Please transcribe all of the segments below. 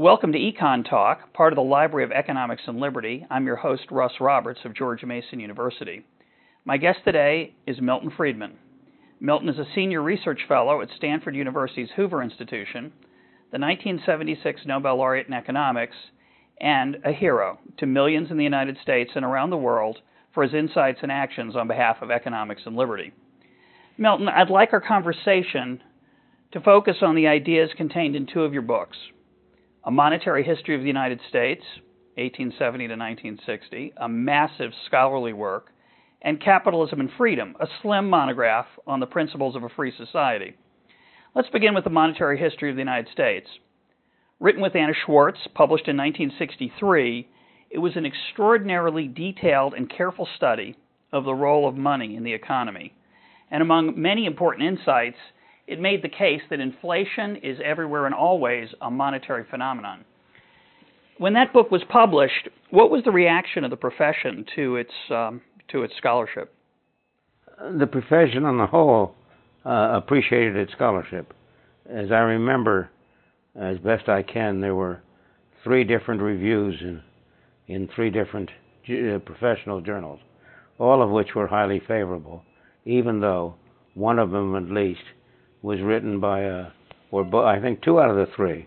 Welcome to Econ Talk, part of the Library of Economics and Liberty. I'm your host, Russ Roberts of George Mason University. My guest today is Milton Friedman. Milton is a senior research fellow at Stanford University's Hoover Institution, the 1976 Nobel laureate in economics, and a hero to millions in the United States and around the world for his insights and actions on behalf of economics and liberty. Milton, I'd like our conversation to focus on the ideas contained in two of your books A Monetary History of the United States, 1870 to 1960, a massive scholarly work, and Capitalism and Freedom, a slim monograph on the principles of a free society. Let's begin with the monetary history of the United States. Written with Anna Schwartz, published in 1963, it was an extraordinarily detailed and careful study of the role of money in the economy. And among many important insights, it made the case that inflation is everywhere and always a monetary phenomenon. When that book was published, what was the reaction of the profession to its um, to its scholarship? The profession on the whole uh, appreciated its scholarship. As I remember, as best I can, there were three different reviews in in three different uh, professional journals, all of which were highly favorable, even though one of them at least was written by a, or I think two out of the three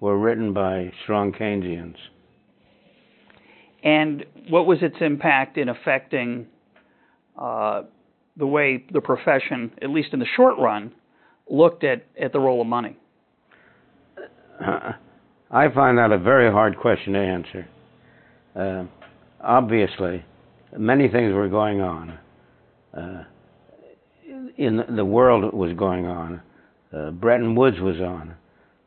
were written by strong Keynesians. And what was its impact in affecting uh, the way the profession, at least in the short run, looked at, at the role of money? I find that a very hard question to answer. Uh, obviously, many things were going on. In the world was going on. Uh, Bretton Woods was on.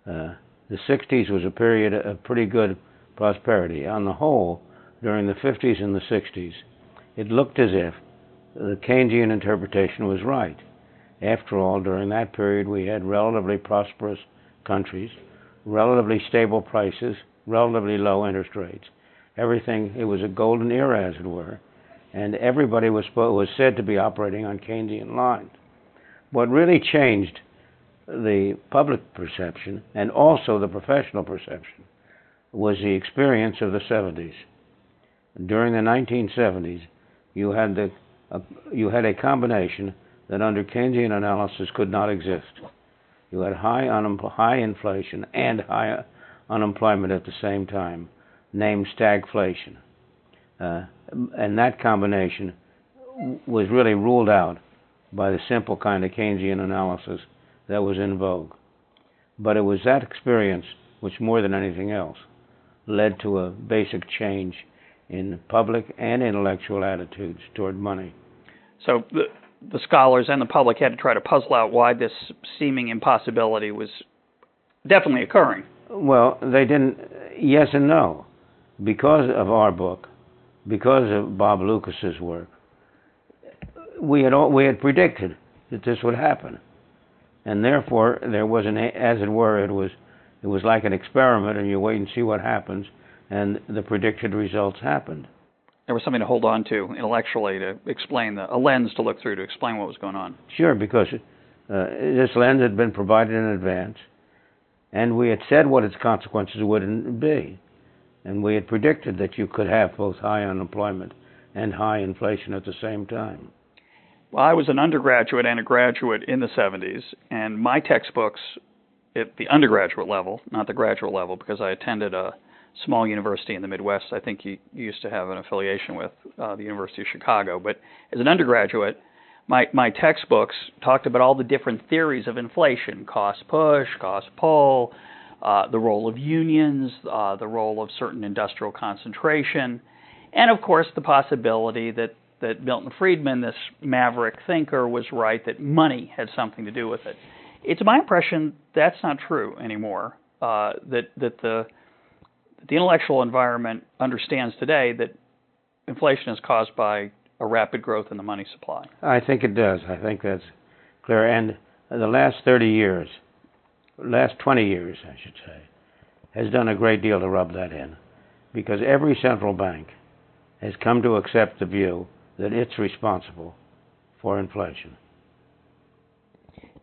Uh, the 60s was a period of pretty good prosperity. On the whole, during the 50s and the 60s, it looked as if the Keynesian interpretation was right. After all, during that period, we had relatively prosperous countries, relatively stable prices, relatively low interest rates. Everything, it was a golden era, as it were, and everybody was, was said to be operating on Keynesian lines. What really changed the public perception and also the professional perception was the experience of the 70s. During the 1970s, you had the uh, you had a combination that under Keynesian analysis could not exist. You had high, high inflation and high unemployment at the same time, named stagflation. Uh, and that combination was really ruled out by the simple kind of Keynesian analysis that was in vogue. But it was that experience which, more than anything else, led to a basic change in public and intellectual attitudes toward money. So the, the scholars and the public had to try to puzzle out why this seeming impossibility was definitely occurring. Well, they didn't. Yes and no, because of our book, because of Bob Lucas's work. We had all, we had predicted that this would happen, and therefore there was an, as it were, it was it was like an experiment, and you wait and see what happens and the predicted results happened. There was something to hold on to intellectually to explain the a lens to look through to explain what was going on. Sure, because uh, this lens had been provided in advance, and we had said what its consequences would be, and we had predicted that you could have both high unemployment and high inflation at the same time. Well, I was an undergraduate and a graduate in the 70s, and my textbooks at the undergraduate level, not the graduate level, because I attended a small university in the Midwest. I think you, used to have an affiliation with uh, the University of Chicago. But as an undergraduate, my my textbooks talked about all the different theories of inflation: cost push, cost pull, uh, the role of unions, uh, the role of certain industrial concentration, and of course the possibility that that Milton Friedman, this maverick thinker, was right that money had something to do with it. It's my impression that's not true anymore. Uh, that that the the intellectual environment understands today that inflation is caused by a rapid growth in the money supply. I think it does. I think that's clear. And the last 30 years, last 20 years, I should say, has done a great deal to rub that in. Because every central bank has come to accept the view that it's responsible for inflation.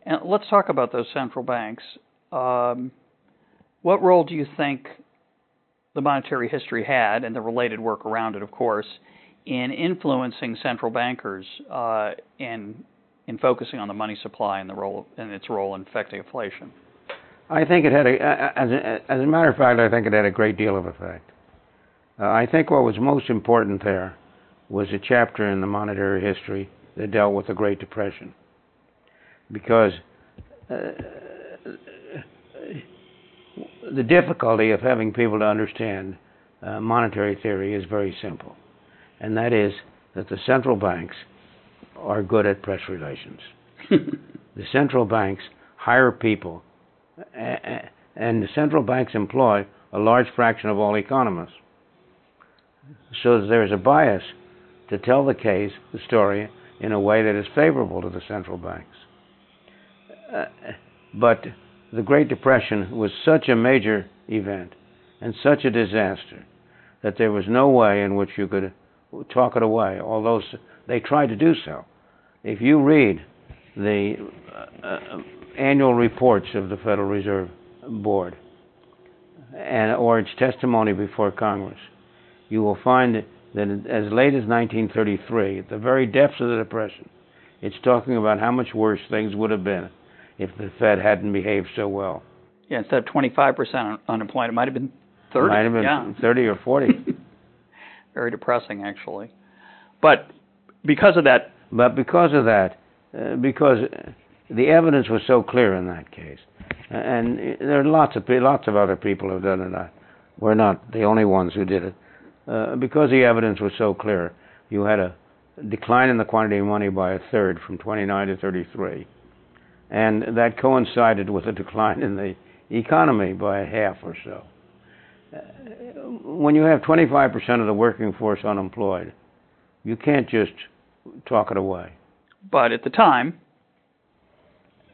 And let's talk about those central banks. Um, What role do you think the monetary history had, and the related work around it, of course, in influencing central bankers uh, in in focusing on the money supply and the role and its role in affecting inflation? I think it had a, as a, as a matter of fact, I think it had a great deal of effect. Uh, I think what was most important there was a chapter in the monetary history that dealt with the Great Depression, because uh, the difficulty of having people to understand uh, monetary theory is very simple, and that is that the central banks are good at press relations. the central banks hire people, and the central banks employ a large fraction of all economists. So there's a bias to tell the case, the story, in a way that is favorable to the central banks. Uh, but the Great Depression was such a major event and such a disaster that there was no way in which you could talk it away, although they tried to do so. If you read the uh, uh, annual reports of the Federal Reserve Board and or its testimony before Congress, you will find that as late as 1933, at the very depths of the Depression, it's talking about how much worse things would have been if the Fed hadn't behaved so well. Yeah, instead of 25% unemployment, it might have been 30. Might have been yeah. 30 or 40. Very depressing, actually. But because of that. But because of that, uh, because the evidence was so clear in that case, and there are lots of lots of other people who've done it. We're not the only ones who did it. Uh, because the evidence was so clear, you had a decline in the quantity of money by a third from 29 to 33 and that coincided with a decline in the economy by a half or so. Uh, when you have 25% of the working force unemployed, you can't just talk it away. But at the time,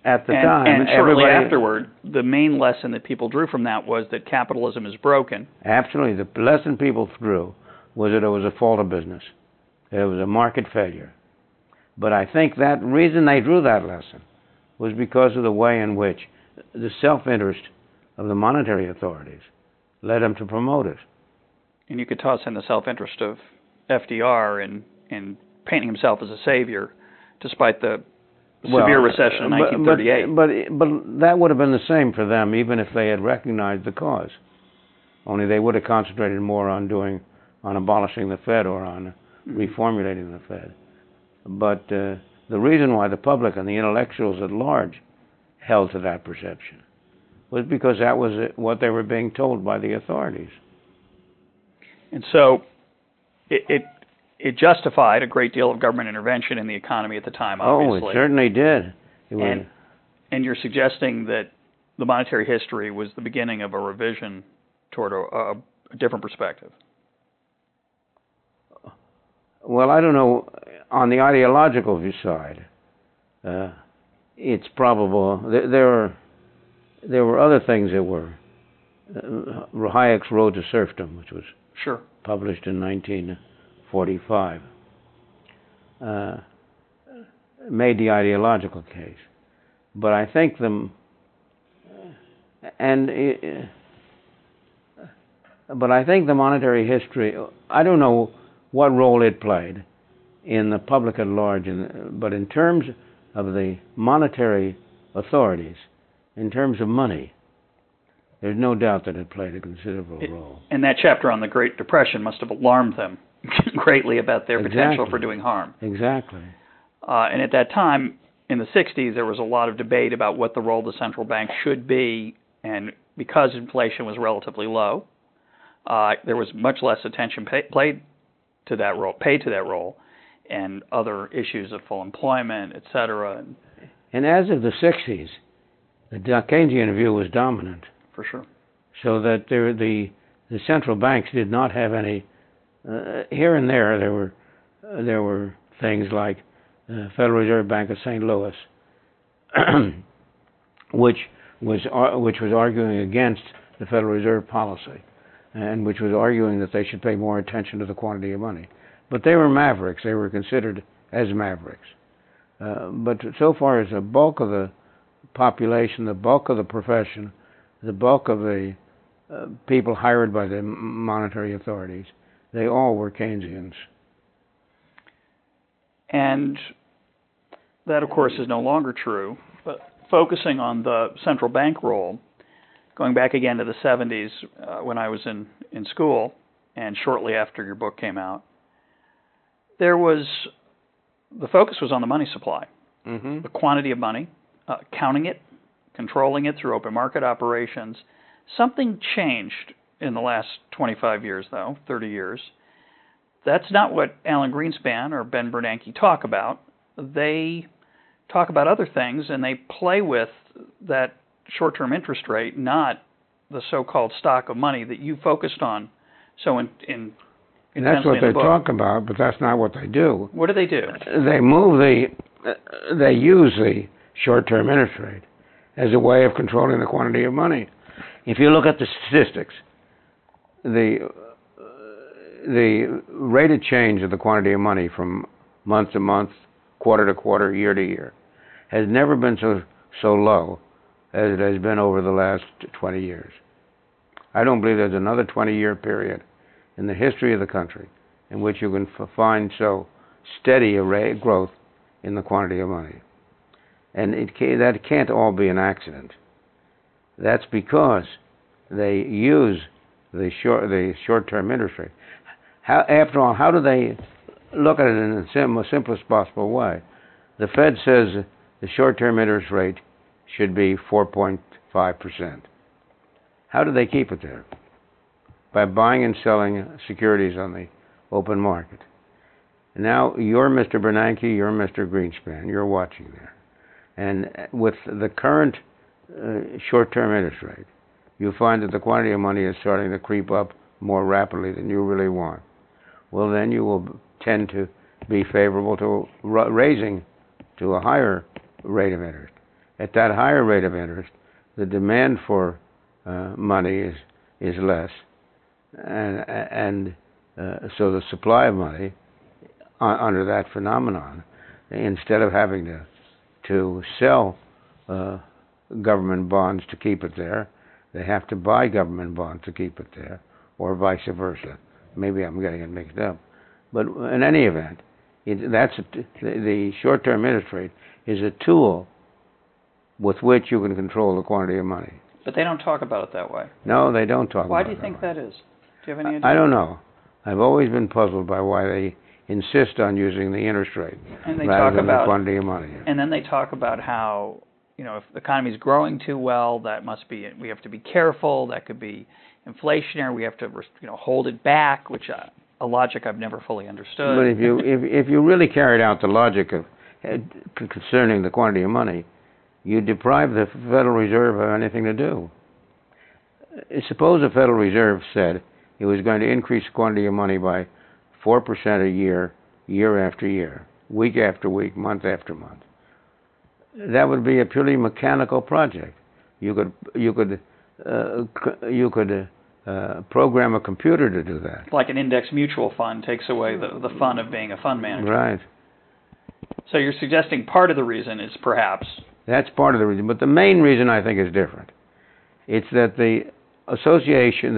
at the and, time, and shortly afterward, the main lesson that people drew from that was that capitalism is broken. Absolutely, the lesson people drew was that it was a fault of business, that it was a market failure. But I think that reason they drew that lesson was because of the way in which the self interest of the monetary authorities led them to promote it. And you could toss in the self interest of FDR and, in painting himself as a savior, despite the well, severe recession in 1938. But, but, but that would have been the same for them, even if they had recognized the cause. Only they would have concentrated more on doing, on abolishing the Fed or on mm-hmm. reformulating the Fed. But uh, the reason why the public and the intellectuals at large held to that perception was because that was what they were being told by the authorities. And so it, it, it justified a great deal of government intervention in the economy at the time, obviously. Oh, it certainly did. It and, and you're suggesting that the monetary history was the beginning of a revision toward a, a, a different perspective. Well, I don't know on the ideological view side, uh, it's probable th- there were there were other things that were uh, Hayek's Road to Serfdom, which was sure published in 1945, uh, made the ideological case. But I think them and uh, but I think the monetary history. I don't know what role it played in the public at large. but in terms of the monetary authorities, in terms of money, there's no doubt that it played a considerable role. And that chapter on the Great Depression must have alarmed them greatly about their exactly. potential for doing harm. Exactly. Uh, and at that time, in the 60s, there was a lot of debate about what the role of the central bank should be. And because inflation was relatively low, uh, there was much less attention pay, played to that role, paid to that role and other issues of full employment, et cetera. And as of the 60s, the Keynesian view was dominant. For sure. So that there, the the central banks did not have any. Uh, here and there, there were uh, there were things like the Federal Reserve Bank of St. Louis, which was uh, which was arguing against the Federal Reserve policy, and which was arguing that they should pay more attention to the quantity of money. But they were mavericks. They were considered as mavericks. Uh, but so far as the bulk of the population, the bulk of the profession, the bulk of the uh, people hired by the monetary authorities, they all were Keynesians. And that, of course, is no longer true. But focusing on the central bank role, going back again to the 70s uh, when I was in, in school and shortly after your book came out, there was the focus was on the money supply, mm-hmm. the quantity of money, uh, counting it, controlling it through open market operations. Something changed in the last 25 years, though, 30 years. That's not what Alan Greenspan or Ben Bernanke talk about. They talk about other things and they play with that short term interest rate, not the so called stock of money that you focused on so in, in and that's what the they book. talk about, but that's not what they do. What do they do? They move the, they use the short-term interest rate as a way of controlling the quantity of money. If you look at the statistics, the the rate of change of the quantity of money from month to month, quarter to quarter, year to year, has never been so so low as it has been over the last 20 years. I don't believe there's another 20 year period in the history of the country in which you can find so steady a rate of growth in the quantity of money. And it that can't all be an accident. That's because they use the short the short-term interest rate. How, after all, how do they look at it in the sim- simplest possible way? The Fed says the short-term interest rate should be 4.5 percent. How do they keep it there? By buying and selling securities on the open market. Now you're Mr. Bernanke, you're Mr. Greenspan, you're watching there. And with the current uh, short-term interest rate, you find that the quantity of money is starting to creep up more rapidly than you really want. Well, then you will tend to be favorable to raising to a higher rate of interest. At that higher rate of interest, the demand for uh, money is is less, and and uh, so the supply of money uh, under that phenomenon, instead of having to to sell uh, government bonds to keep it there, they have to buy government bonds to keep it there, or vice versa. Maybe I'm getting it mixed up, but in any event, it, that's a, the, short-term interest rate is a tool with which you can control the quantity of money. But they don't talk about it that way. No, they don't talk about it. why do you think that, that is? Do you have any idea? I don't know. I've always been puzzled by why they insist on using the interest rate and they rather talk than about, the quantity of money. And then they talk about how you know if the economy is growing too well, that must be we have to be careful. That could be inflationary. We have to you know hold it back, which uh, a logic I've never fully understood. But if you if if you really carried out the logic of uh, concerning the quantity of money, you deprive the Federal Reserve of anything to do. Uh, suppose the Federal Reserve said it was going to increase the quantity of money by 4% a year, year after year, week after week, month after month. That would be a purely mechanical project. You could you could uh, you could uh, program a computer to do that. Like an index mutual fund takes away the, the fun of being a fund manager. Right. So you're suggesting part of the reason is perhaps that's part of the reason, but the main reason I think is different. It's that the association,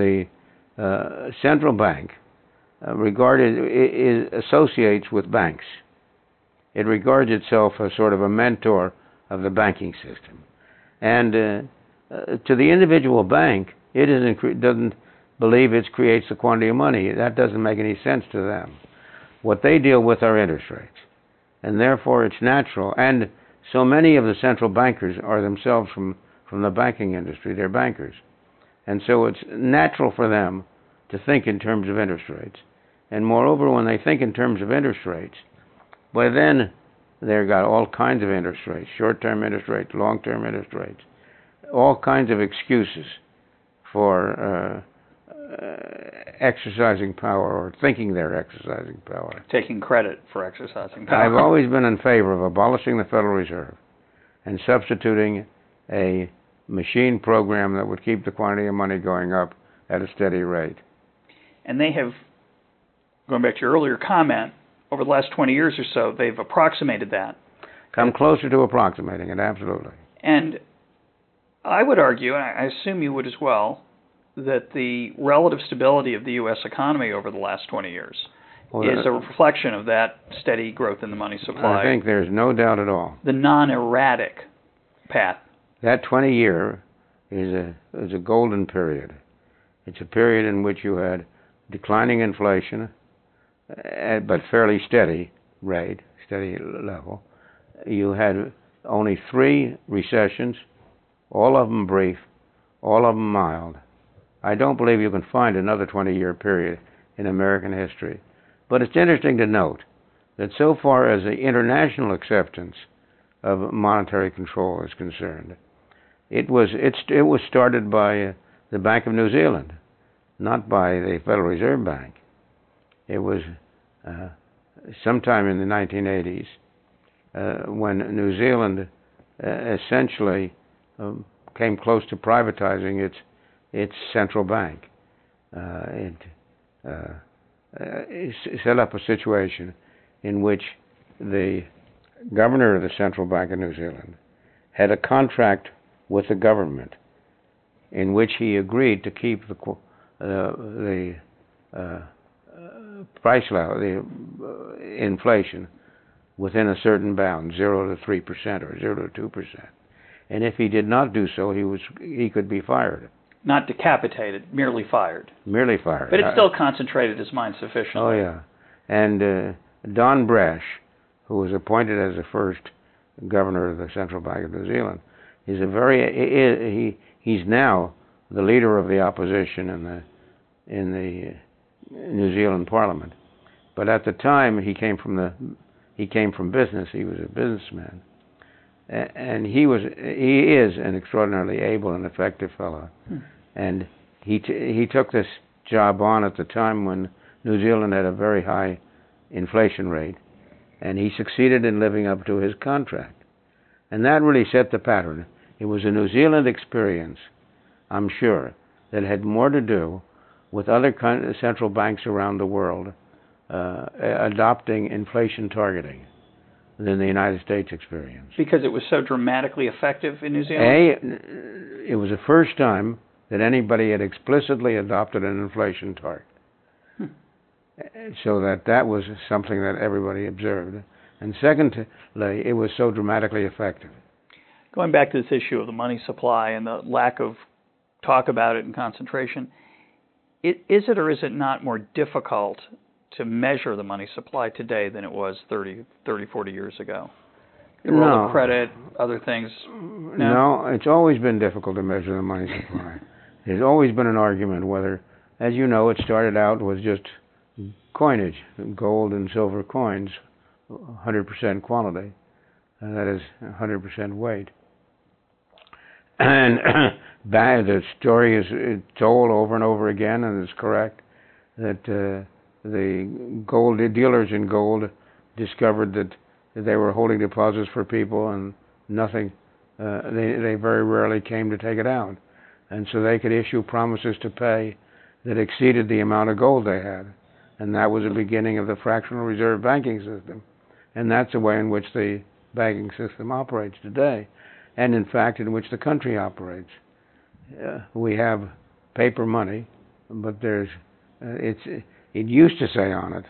the uh, central bank, uh, regarded is, associates with banks. It regards itself as sort of a mentor of the banking system, and uh, uh to the individual bank, it isn't, doesn't believe it creates the quantity of money. That doesn't make any sense to them. What they deal with are interest rates, and therefore it's natural and so many of the central bankers are themselves from, from the banking industry. They're bankers. And so it's natural for them to think in terms of interest rates. And moreover, when they think in terms of interest rates, by then they've got all kinds of interest rates short term interest rates, long term interest rates, all kinds of excuses for uh, uh, exercising power or thinking they're exercising power. Taking credit for exercising power. I've always been in favor of abolishing the Federal Reserve and substituting a machine program that would keep the quantity of money going up at a steady rate. And they have, going back to your earlier comment, over the last 20 years or so, they've approximated that. Come closer to approximating it, absolutely. And I would argue, and I assume you would as well, that the relative stability of the U.S. economy over the last 20 years Well, is a reflection of that steady growth in the money supply. I think there's no doubt at all. the non-erratic path. That 20 year is a is a golden period. It's a period in which you had declining inflation, uh, but fairly steady rate, steady level. You had only three recessions, all of them brief, all of them mild. I don't believe you can find another 20 year period in American history. But it's interesting to note that so far as the international acceptance of monetary control is concerned, it was it was started by uh, the Bank of New Zealand, not by the Federal Reserve Bank. It was uh, sometime in the 1980s uh, when New Zealand uh, essentially um, came close to privatizing its its central bank. Uh, it uh, set up a situation in which the governor of the central bank of New Zealand had a contract with the government in which he agreed to keep the uh, the uh, price level, the inflation, within a certain bound, zero to three percent or zero to two percent. And if he did not do so, he was he could be fired. Not decapitated, merely fired. Merely fired. But it still concentrated his mind sufficiently. Oh yeah, and uh, Don Brash, who was appointed as the first governor of the Central Bank of New Zealand, is a very he he's now the leader of the opposition in the in the New Zealand Parliament. But at the time, he came from the he came from business. He was a businessman, and he was he is an extraordinarily able and effective fellow. Hmm. And he t- he took this job on at the time when New Zealand had a very high inflation rate, and he succeeded in living up to his contract. And that really set the pattern. It was a New Zealand experience, I'm sure, that had more to do with other central banks around the world uh, adopting inflation targeting than the United States experience. Because it was so dramatically effective in New Zealand? A, it was the first time that anybody had explicitly adopted an inflation target. Hmm. So that that was something that everybody observed. And secondly, it was so dramatically effective. Going back to this issue of the money supply and the lack of talk about it and concentration, is it or is it not more difficult to measure the money supply today than it was 30, 30 40 years ago? The role no. of credit, other things. No? no, it's always been difficult to measure the money supply. There's always been an argument whether, as you know, it started out with just coinage, gold and silver coins, 100% quality, and that is 100% weight. And the story is told over and over again, and it's correct that uh, the gold the dealers in gold discovered that they were holding deposits for people and nothing. Uh, they they very rarely came to take it out, and so they could issue promises to pay that exceeded the amount of gold they had, and that was the beginning of the fractional reserve banking system, and that's the way in which the banking system operates today, and in fact in which the country operates. Uh, we have paper money, but there's uh, it's it used to say on it,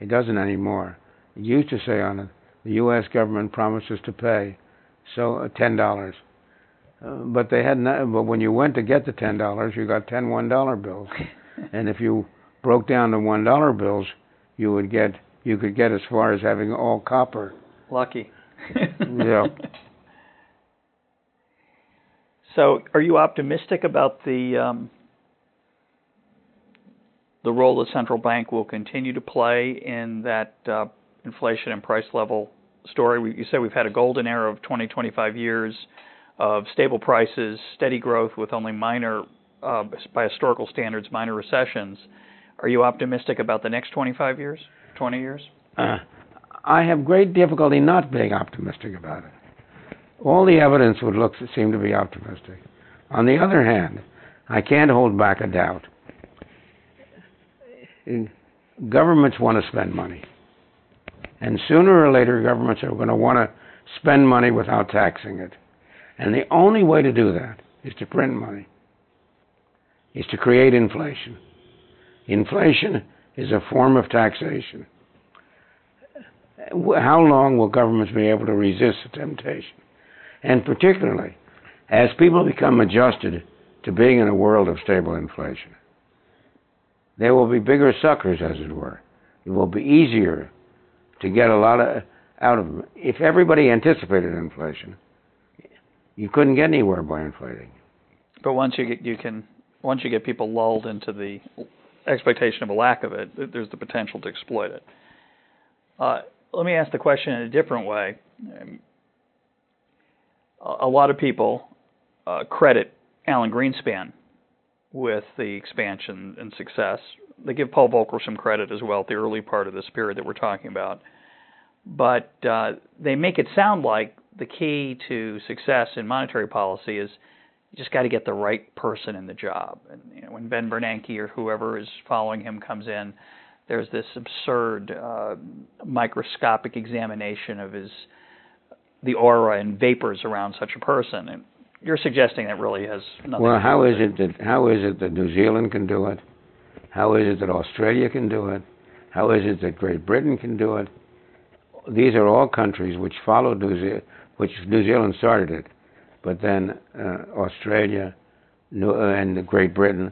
it doesn't anymore. It used to say on it, the U.S. government promises to pay so uh, ten dollars. Uh, but they had not, but when you went to get the ten dollars, you got ten one dollar bills, and if you broke down the one dollar bills, you would get you could get as far as having all copper. Lucky. yeah. So, are you optimistic about the um, the role the central bank will continue to play in that uh, inflation and price level story. We, you said we've had a golden era of 20, 25 years of stable prices, steady growth with only minor, uh, by historical standards, minor recessions. Are you optimistic about the next 25 years, 20 years? Uh, I have great difficulty not being optimistic about it. All the evidence would look seem to be optimistic. On the other hand, I can't hold back a doubt governments want to spend money. And sooner or later, governments are going to want to spend money without taxing it. And the only way to do that is to print money. is to create inflation. Inflation is a form of taxation. How long will governments be able to resist the temptation? And particularly, as people become adjusted to being in a world of stable inflation, there will be bigger suckers, as it were. It will be easier to get a lot of out of them. If everybody anticipated inflation, you couldn't get anywhere by inflating. But once you get you can once you get people lulled into the expectation of a lack of it, there's the potential to exploit it. Uh, let me ask the question in a different way. A lot of people uh, credit Alan Greenspan with the expansion and success. They give Paul Volcker some credit as well at the early part of this period that we're talking about. But uh, they make it sound like the key to success in monetary policy is you just got to get the right person in the job. And you know, when Ben Bernanke or whoever is following him comes in, there's this absurd uh, microscopic examination of his the aura and vapors around such a person. And you're suggesting that really has nothing. Well, how is it that how is it that New Zealand can do it? How is it that Australia can do it? How is it that Great Britain can do it? These are all countries which followed New Zealand, which New Zealand started it, but then uh, Australia New, uh, and Great Britain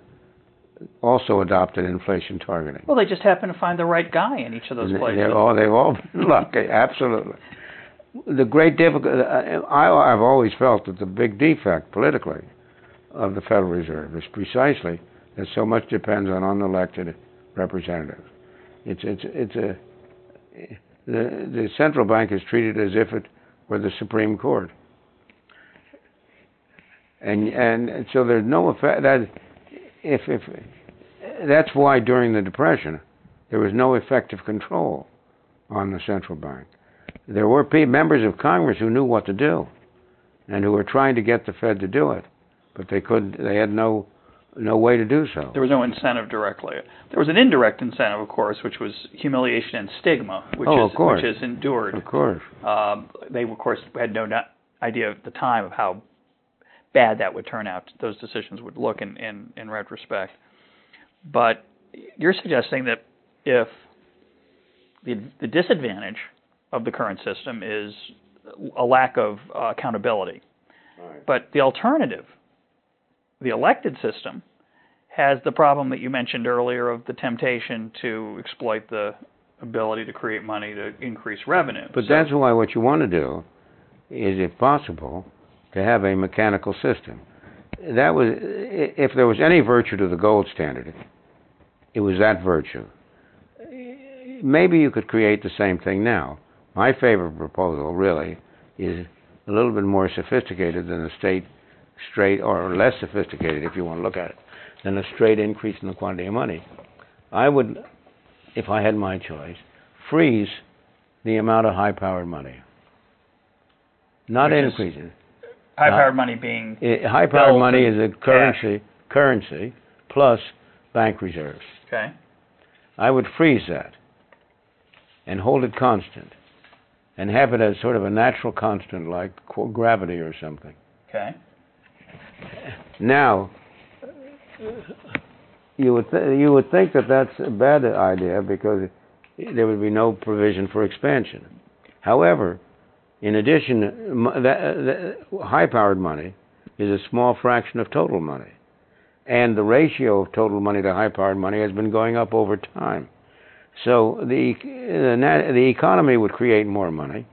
also adopted inflation targeting. Well, they just happen to find the right guy in each of those places. They're all they've all been lucky, absolutely the great difficulty, uh, I've always felt that the big defect politically of the Federal Reserve is precisely that so much depends on unelected representatives. It's it's it's a the the central bank is treated as if it were the Supreme Court, and and so there's no effect that if if that's why during the Depression there was no effective control on the central bank there were members of Congress who knew what to do, and who were trying to get the Fed to do it, but they couldn't. They had no no way to do so. There was no incentive directly. There was an indirect incentive, of course, which was humiliation and stigma, which oh, is which is endured. Of course. Um, they, of course, had no idea at the time of how bad that would turn out. Those decisions would look in in, in retrospect. But you're suggesting that if the the disadvantage of the current system is a lack of uh, accountability. Right. But the alternative, the elected system, has the problem that you mentioned earlier of the temptation to exploit the ability to create money to increase revenue. But so, that's why what you want to do is, if possible, to have a mechanical system. That was, if there was any virtue to the gold standard, it was that virtue. Maybe you could create the same thing now my favorite proposal really is a little bit more sophisticated than a state straight, or less sophisticated if you want to look at it, than a straight increase in the quantity of money. I would, if I had my choice, freeze the amount of high powered money. Not Which increase it. High powered money being. high powered money is a currency, currency plus bank reserves. Okay. I would freeze that and hold it constant and have it as sort of a natural constant like gravity or something. Okay. Now, you would th- you would think that that's a bad idea because there would be no provision for expansion. However, in addition, that, uh, that uh, high-powered money is a small fraction of total money, and the ratio of total money to high-powered money has been going up over time. So the, the, the economy would create more money,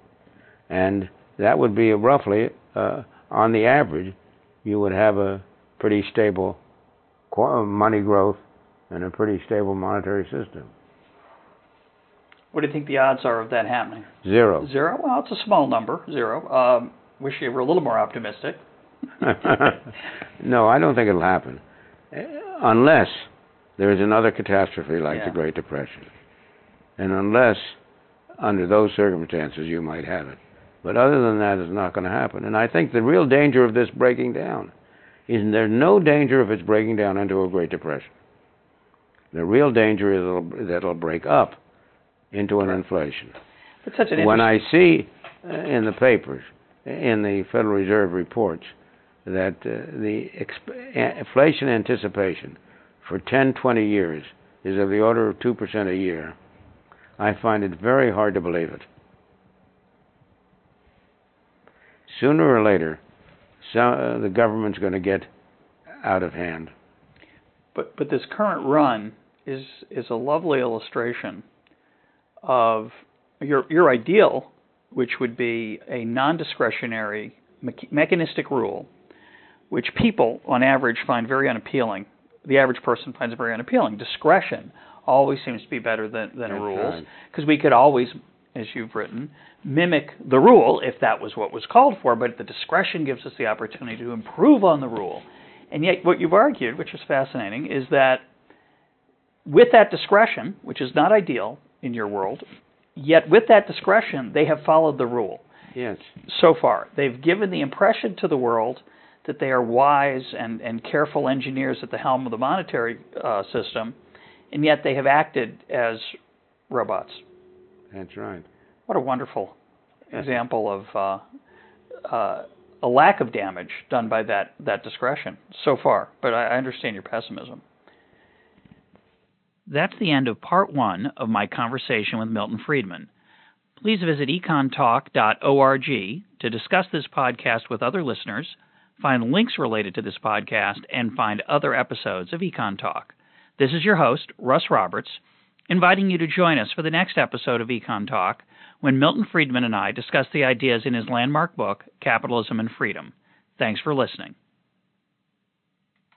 and that would be roughly, uh, on the average, you would have a pretty stable money growth and a pretty stable monetary system. What do you think the odds are of that happening? Zero. Zero? Well, it's a small number, zero. Um, wish you were a little more optimistic. no, I don't think it'll happen. Unless there is another catastrophe like yeah. the Great Depression and unless under those circumstances you might have it. But other than that, it's not going to happen. And I think the real danger of this breaking down is there's no danger of its breaking down into a Great Depression. The real danger is it'll, that it'll break up into an inflation. But such an when I see uh, in the papers, in the Federal Reserve reports, that uh, the exp- inflation anticipation for 10, 20 years is of the order of 2% a year, I find it very hard to believe it. Sooner or later, so, uh, the government's going to get out of hand. But but this current run is is a lovely illustration of your your ideal, which would be a non-discretionary me- mechanistic rule, which people on average find very unappealing. The average person finds very unappealing. Discretion always seems to be better than than That's rules because right. we could always, as you've written, mimic the rule if that was what was called for. But the discretion gives us the opportunity to improve on the rule. And yet, what you've argued, which is fascinating, is that with that discretion, which is not ideal in your world, yet with that discretion, they have followed the rule Yes. so far. They've given the impression to the world that they are wise and, and careful engineers at the helm of the monetary uh, system, and yet they have acted as robots. That's right. What a wonderful example of uh, uh, a lack of damage done by that, that discretion so far. But I, I understand your pessimism. That's the end of part one of my conversation with Milton Friedman. Please visit econtalk.org to discuss this podcast with other listeners, find links related to this podcast, and find other episodes of Econ Talk. This is your host, Russ Roberts, inviting you to join us for the next episode of Econ Talk when Milton Friedman and I discuss the ideas in his landmark book, Capitalism and Freedom. Thanks for listening.